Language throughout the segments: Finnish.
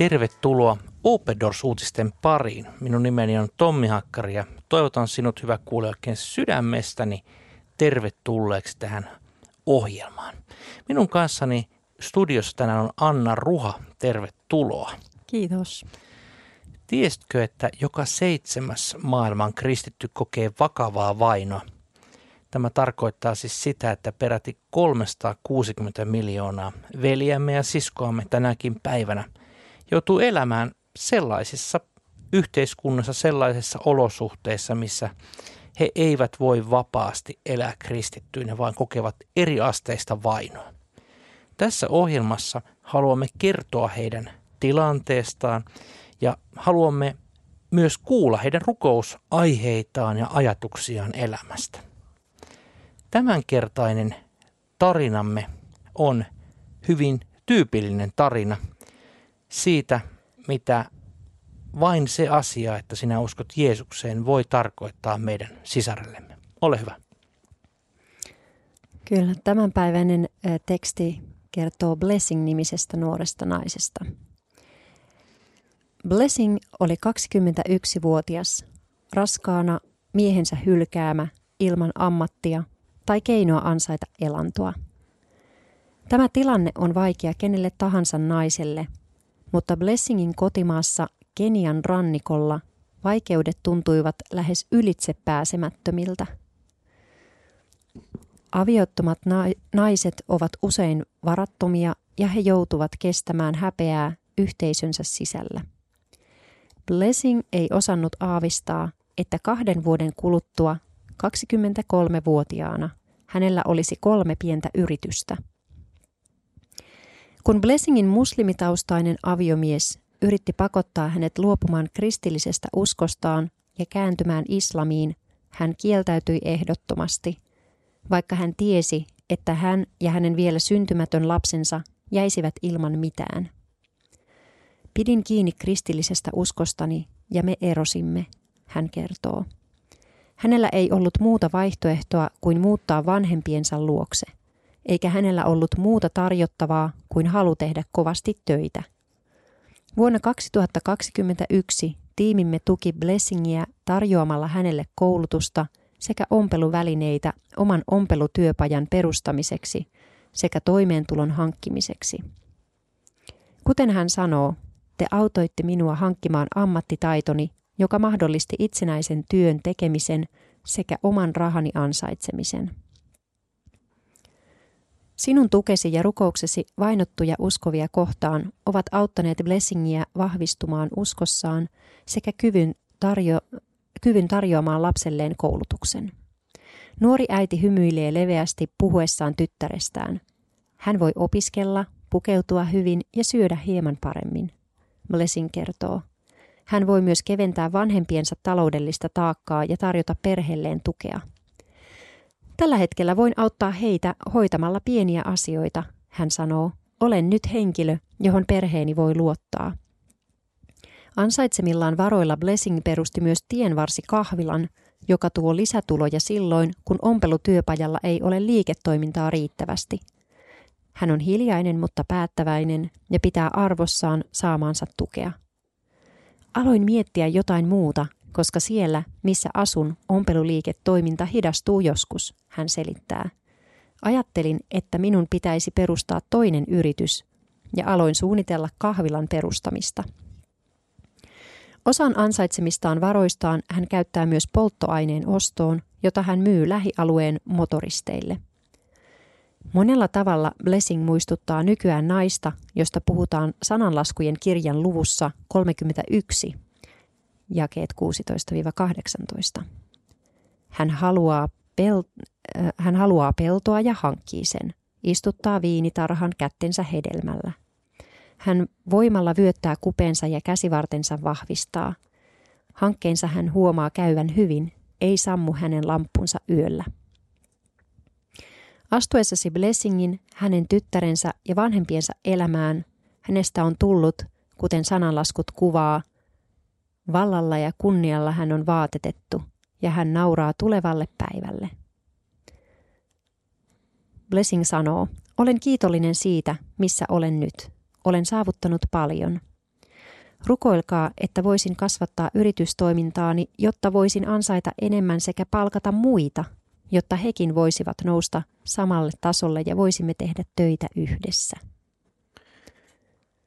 Tervetuloa Open Doors-uutisten pariin. Minun nimeni on Tommi Hakkari ja toivotan sinut hyvä kuulija oikein sydämestäni tervetulleeksi tähän ohjelmaan. Minun kanssani studiossa tänään on Anna Ruha. Tervetuloa. Kiitos. Tiesitkö, että joka seitsemäs maailman kristitty kokee vakavaa vainoa? Tämä tarkoittaa siis sitä, että peräti 360 miljoonaa veljämme ja siskoamme tänäkin päivänä joutuu elämään sellaisissa yhteiskunnassa, sellaisissa olosuhteissa, missä he eivät voi vapaasti elää kristittyinä, vaan kokevat eri asteista vainoa. Tässä ohjelmassa haluamme kertoa heidän tilanteestaan ja haluamme myös kuulla heidän rukousaiheitaan ja ajatuksiaan elämästä. Tämänkertainen tarinamme on hyvin tyypillinen tarina siitä, mitä vain se asia, että sinä uskot Jeesukseen, voi tarkoittaa meidän sisarellemme. Ole hyvä. Kyllä, tämänpäiväinen teksti kertoo Blessing-nimisestä nuoresta naisesta. Blessing oli 21-vuotias, raskaana miehensä hylkäämä ilman ammattia tai keinoa ansaita elantoa. Tämä tilanne on vaikea kenelle tahansa naiselle, mutta Blessingin kotimaassa Kenian rannikolla vaikeudet tuntuivat lähes ylitsepääsemättömiltä. Aviottomat naiset ovat usein varattomia ja he joutuvat kestämään häpeää yhteisönsä sisällä. Blessing ei osannut aavistaa, että kahden vuoden kuluttua 23-vuotiaana hänellä olisi kolme pientä yritystä. Kun Blessingin muslimitaustainen aviomies yritti pakottaa hänet luopumaan kristillisestä uskostaan ja kääntymään islamiin, hän kieltäytyi ehdottomasti, vaikka hän tiesi, että hän ja hänen vielä syntymätön lapsensa jäisivät ilman mitään. Pidin kiinni kristillisestä uskostani ja me erosimme, hän kertoo. Hänellä ei ollut muuta vaihtoehtoa kuin muuttaa vanhempiensa luokse, eikä hänellä ollut muuta tarjottavaa kuin halu tehdä kovasti töitä. Vuonna 2021 tiimimme tuki Blessingiä tarjoamalla hänelle koulutusta sekä ompeluvälineitä oman ompelutyöpajan perustamiseksi sekä toimeentulon hankkimiseksi. Kuten hän sanoo, te autoitte minua hankkimaan ammattitaitoni, joka mahdollisti itsenäisen työn tekemisen sekä oman rahani ansaitsemisen. Sinun tukesi ja rukouksesi vainottuja uskovia kohtaan ovat auttaneet Blessingiä vahvistumaan uskossaan sekä kyvyn, tarjo- kyvyn tarjoamaan lapselleen koulutuksen. Nuori äiti hymyilee leveästi puhuessaan tyttärestään. Hän voi opiskella, pukeutua hyvin ja syödä hieman paremmin. Blessing kertoo. Hän voi myös keventää vanhempiensa taloudellista taakkaa ja tarjota perheelleen tukea. Tällä hetkellä voin auttaa heitä hoitamalla pieniä asioita, hän sanoo. Olen nyt henkilö, johon perheeni voi luottaa. Ansaitsemillaan varoilla Blessing perusti myös tienvarsi kahvilan, joka tuo lisätuloja silloin, kun ompelutyöpajalla ei ole liiketoimintaa riittävästi – hän on hiljainen, mutta päättäväinen ja pitää arvossaan saamaansa tukea. Aloin miettiä jotain muuta, koska siellä, missä asun, ompeluliiketoiminta hidastuu joskus, hän selittää. Ajattelin, että minun pitäisi perustaa toinen yritys, ja aloin suunnitella kahvilan perustamista. Osan ansaitsemistaan varoistaan hän käyttää myös polttoaineen ostoon, jota hän myy lähialueen motoristeille – Monella tavalla Blessing muistuttaa nykyään naista, josta puhutaan sananlaskujen kirjan luvussa 31, jakeet 16-18. Hän haluaa, pel- hän haluaa peltoa ja hankkii sen, istuttaa viinitarhan kättensä hedelmällä. Hän voimalla vyöttää kupeensa ja käsivartensa vahvistaa. Hankkeensa hän huomaa käyvän hyvin, ei sammu hänen lampunsa yöllä. Astuessasi Blessingin, hänen tyttärensä ja vanhempiensa elämään, hänestä on tullut, kuten sananlaskut kuvaa, vallalla ja kunnialla hän on vaatetettu, ja hän nauraa tulevalle päivälle. Blessing sanoo, olen kiitollinen siitä, missä olen nyt. Olen saavuttanut paljon. Rukoilkaa, että voisin kasvattaa yritystoimintaani, jotta voisin ansaita enemmän sekä palkata muita, jotta hekin voisivat nousta samalle tasolle ja voisimme tehdä töitä yhdessä.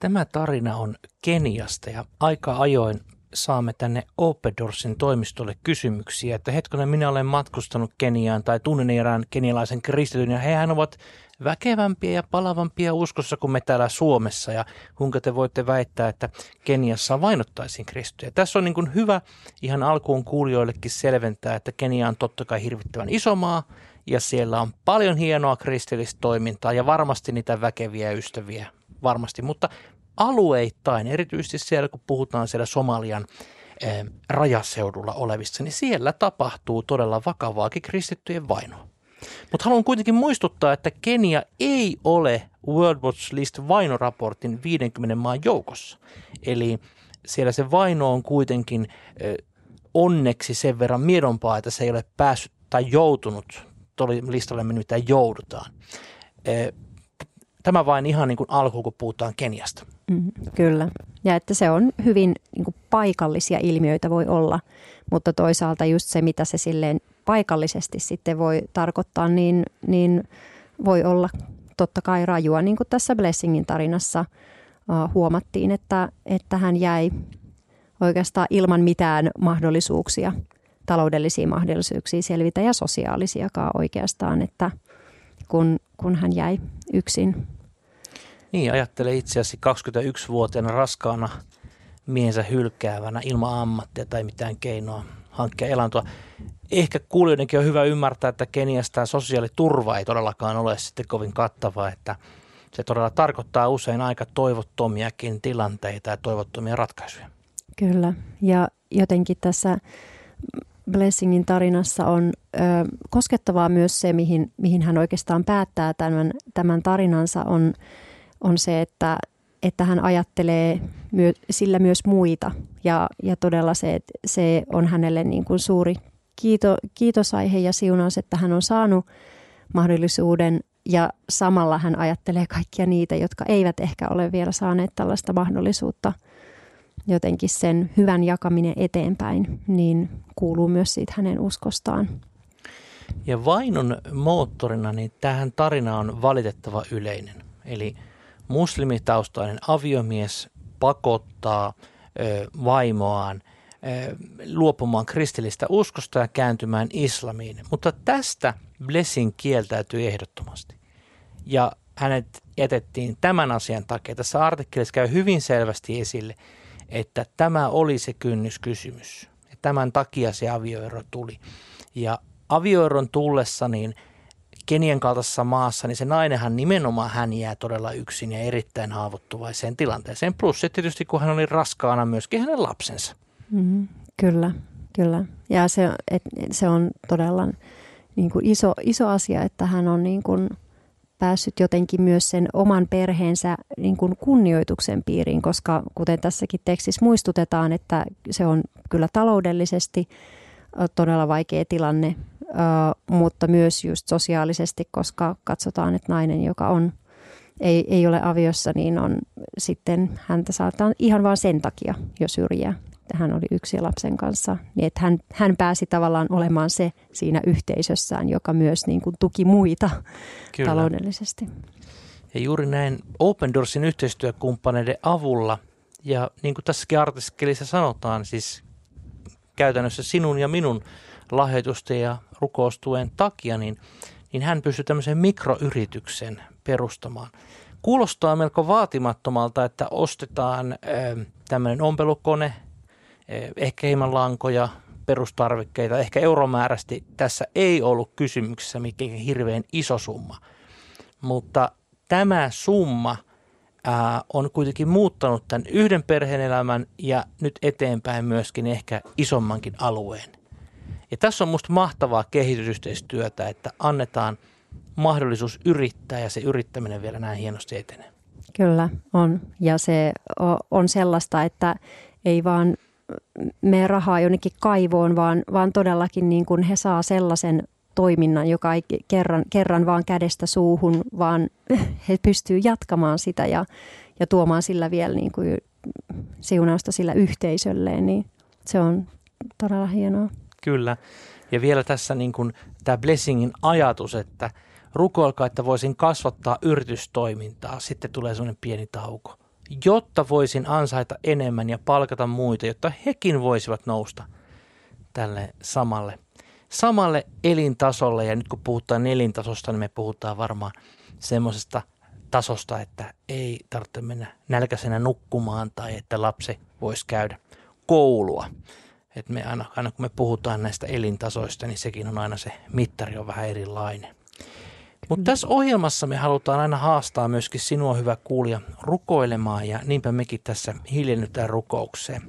Tämä tarina on Keniasta ja aika ajoin saamme tänne Opedorsin toimistolle kysymyksiä, että hetkonen minä olen matkustanut Keniaan tai tunnen erään kenialaisen kristityn ja hehän ovat väkevämpiä ja palavampia uskossa kuin me täällä Suomessa ja kuinka te voitte väittää, että Keniassa vainottaisiin kristittyjä. Tässä on niin kuin hyvä ihan alkuun kuulijoillekin selventää, että Kenia on totta kai hirvittävän iso maa ja siellä on paljon hienoa kristillistä toimintaa ja varmasti niitä väkeviä ystäviä varmasti, mutta alueittain, erityisesti siellä kun puhutaan siellä Somalian eh, rajaseudulla olevissa, niin siellä tapahtuu todella vakavaakin kristittyjen vainoa. Mutta haluan kuitenkin muistuttaa, että Kenia ei ole World Watch List vainoraportin 50 maan joukossa. Eli siellä se vaino on kuitenkin eh, onneksi sen verran miedompaa, että se ei ole päässyt tai joutunut, listalle me nimittäin joudutaan. Eh, Tämä vain ihan niin kuin alku, kun puhutaan Keniasta. Mm, kyllä. Ja että se on hyvin niin kuin paikallisia ilmiöitä voi olla, mutta toisaalta just se, mitä se silleen paikallisesti sitten voi tarkoittaa, niin, niin voi olla totta kai rajua. Niin kuin tässä Blessingin tarinassa uh, huomattiin, että, että hän jäi oikeastaan ilman mitään mahdollisuuksia, taloudellisia mahdollisuuksia selvitä ja sosiaalisiakaan oikeastaan, että kun, kun hän jäi yksin niin, ajattele itseäsi 21-vuotiaana raskaana miehensä hylkäävänä ilman ammattia tai mitään keinoa hankkia elantoa. Ehkä kuulijoidenkin on hyvä ymmärtää, että Keniassa tämä sosiaaliturva ei todellakaan ole sitten kovin kattava, että se todella tarkoittaa usein aika toivottomiakin tilanteita ja toivottomia ratkaisuja. Kyllä, ja jotenkin tässä Blessingin tarinassa on ö, koskettavaa myös se, mihin, mihin hän oikeastaan päättää tämän, tämän tarinansa, on on se, että, että hän ajattelee myö, sillä myös muita. Ja, ja todella se, se on hänelle niin kuin suuri kiito, kiitosaihe ja siunaus, että hän on saanut mahdollisuuden ja samalla hän ajattelee kaikkia niitä, jotka eivät ehkä ole vielä saaneet tällaista mahdollisuutta. Jotenkin sen hyvän jakaminen eteenpäin, niin kuuluu myös siitä hänen uskostaan. Ja vainon moottorina, niin tähän tarina on valitettava yleinen. Eli muslimitaustainen aviomies pakottaa ö, vaimoaan ö, luopumaan kristillistä uskosta ja kääntymään islamiin. Mutta tästä Blessing kieltäytyi ehdottomasti. Ja hänet jätettiin tämän asian takia. Tässä artikkelissa käy hyvin selvästi esille, että tämä oli se kynnyskysymys. Tämän takia se avioero tuli. Ja avioeron tullessa niin – Kenian kaltaisessa maassa, niin se nainenhan nimenomaan hän jää todella yksin ja erittäin haavoittuvaiseen tilanteeseen. Plus se tietysti, kun hän oli raskaana myöskin hänen lapsensa. Mm, kyllä, kyllä. Ja se, et, se on todella niin kuin iso, iso asia, että hän on niin kuin päässyt jotenkin myös sen oman perheensä niin kuin kunnioituksen piiriin, koska kuten tässäkin tekstissä muistutetaan, että se on kyllä taloudellisesti todella vaikea tilanne mutta myös just sosiaalisesti, koska katsotaan, että nainen, joka on, ei, ei ole aviossa, niin on sitten häntä saattaa ihan vain sen takia jo syrjää. Hän oli yksi lapsen kanssa, niin että hän, hän pääsi tavallaan olemaan se siinä yhteisössään, joka myös niin kuin tuki muita Kyllä. taloudellisesti. Ja juuri näin Open Doorsin yhteistyökumppaneiden avulla, ja niin kuin tässäkin artikkelissa sanotaan, siis käytännössä sinun ja minun lahjoitusten ja rukoustuen takia, niin, niin hän pystyi tämmöisen mikroyrityksen perustamaan. Kuulostaa melko vaatimattomalta, että ostetaan tämmöinen ompelukone, ehkä hieman lankoja, perustarvikkeita, ehkä euromäärästi tässä ei ollut kysymyksessä mikään hirveän iso summa. Mutta tämä summa ää, on kuitenkin muuttanut tämän yhden perheen elämän ja nyt eteenpäin myöskin ehkä isommankin alueen. Ja tässä on minusta mahtavaa kehitysyhteistyötä, että annetaan mahdollisuus yrittää ja se yrittäminen vielä näin hienosti etenee. Kyllä on. Ja se on sellaista, että ei vaan me rahaa jonnekin kaivoon, vaan, vaan todellakin niin kuin he saa sellaisen toiminnan, joka ei kerran, kerran vaan kädestä suuhun, vaan he pystyy jatkamaan sitä ja, ja tuomaan sillä vielä niin kuin siunausta sillä yhteisölleen, niin se on todella hienoa. Kyllä. Ja vielä tässä niin kuin tämä blessingin ajatus, että rukoilkaa, että voisin kasvattaa yritystoimintaa. Sitten tulee sellainen pieni tauko. Jotta voisin ansaita enemmän ja palkata muita, jotta hekin voisivat nousta tälle samalle, samalle elintasolle. Ja nyt kun puhutaan elintasosta, niin me puhutaan varmaan semmoisesta tasosta, että ei tarvitse mennä nälkäisenä nukkumaan tai että lapsi voisi käydä koulua. Et me aina, aina kun me puhutaan näistä elintasoista, niin sekin on aina se mittari on vähän erilainen. Mutta tässä ohjelmassa me halutaan aina haastaa myöskin sinua, hyvä kuulija, rukoilemaan ja niinpä mekin tässä hiljennytään rukoukseen.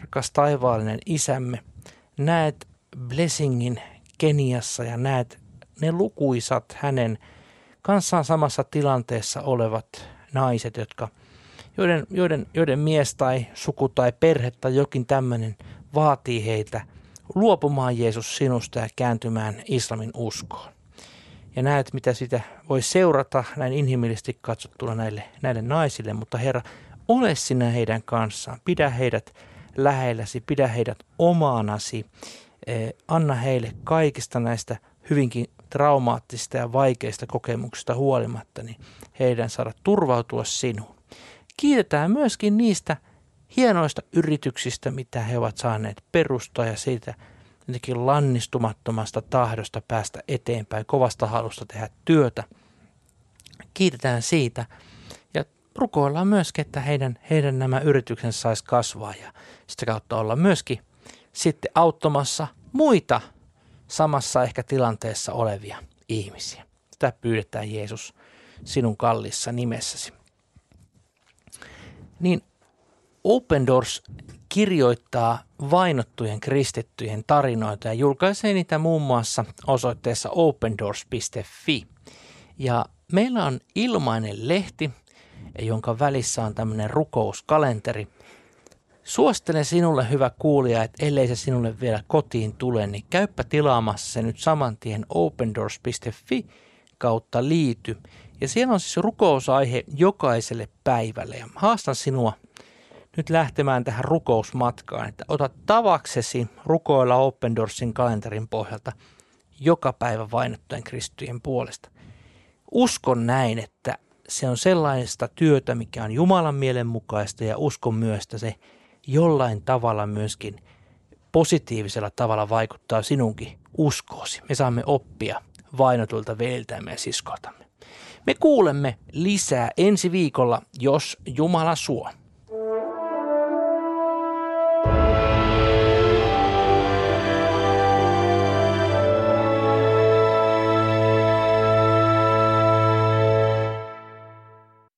Rakas taivaallinen isämme, näet Blessingin Keniassa ja näet ne lukuisat hänen kanssaan samassa tilanteessa olevat naiset, jotka, joiden, joiden, joiden mies tai suku tai perhe tai jokin tämmöinen vaatii heitä luopumaan Jeesus sinusta ja kääntymään islamin uskoon. Ja näet, mitä sitä voi seurata näin inhimillisesti katsottuna näille, näille naisille, mutta Herra, ole sinä heidän kanssaan. Pidä heidät lähelläsi, pidä heidät omaanasi. Eh, anna heille kaikista näistä hyvinkin traumaattista ja vaikeista kokemuksista huolimatta, niin heidän saada turvautua sinuun. Kiitetään myöskin niistä hienoista yrityksistä, mitä he ovat saaneet perustaa ja siitä jotenkin lannistumattomasta tahdosta päästä eteenpäin, kovasta halusta tehdä työtä. Kiitetään siitä ja rukoillaan myöskin, että heidän, heidän nämä yrityksensä saisi kasvaa ja sitä kautta olla myöskin sitten auttamassa muita samassa ehkä tilanteessa olevia ihmisiä. Tätä pyydetään Jeesus sinun kallissa nimessäsi. Niin Open Doors kirjoittaa vainottujen kristittyjen tarinoita ja julkaisee niitä muun muassa osoitteessa opendoors.fi. Ja meillä on ilmainen lehti, jonka välissä on tämmöinen rukouskalenteri. Suosittelen sinulle, hyvä kuulija, että ellei se sinulle vielä kotiin tule, niin käyppä tilaamassa se nyt saman tien opendoors.fi kautta liity. Ja siellä on siis rukousaihe jokaiselle päivälle ja haastan sinua nyt lähtemään tähän rukousmatkaan, että ota tavaksesi rukoilla Open Doorsin kalenterin pohjalta joka päivä vainottujen kristtyjen puolesta. Uskon näin, että se on sellaista työtä, mikä on Jumalan mielen mukaista ja uskon myös, että se jollain tavalla myöskin positiivisella tavalla vaikuttaa sinunkin uskoosi. Me saamme oppia vainotulta veiltämme ja siskoiltamme. Me kuulemme lisää ensi viikolla, jos Jumala suo.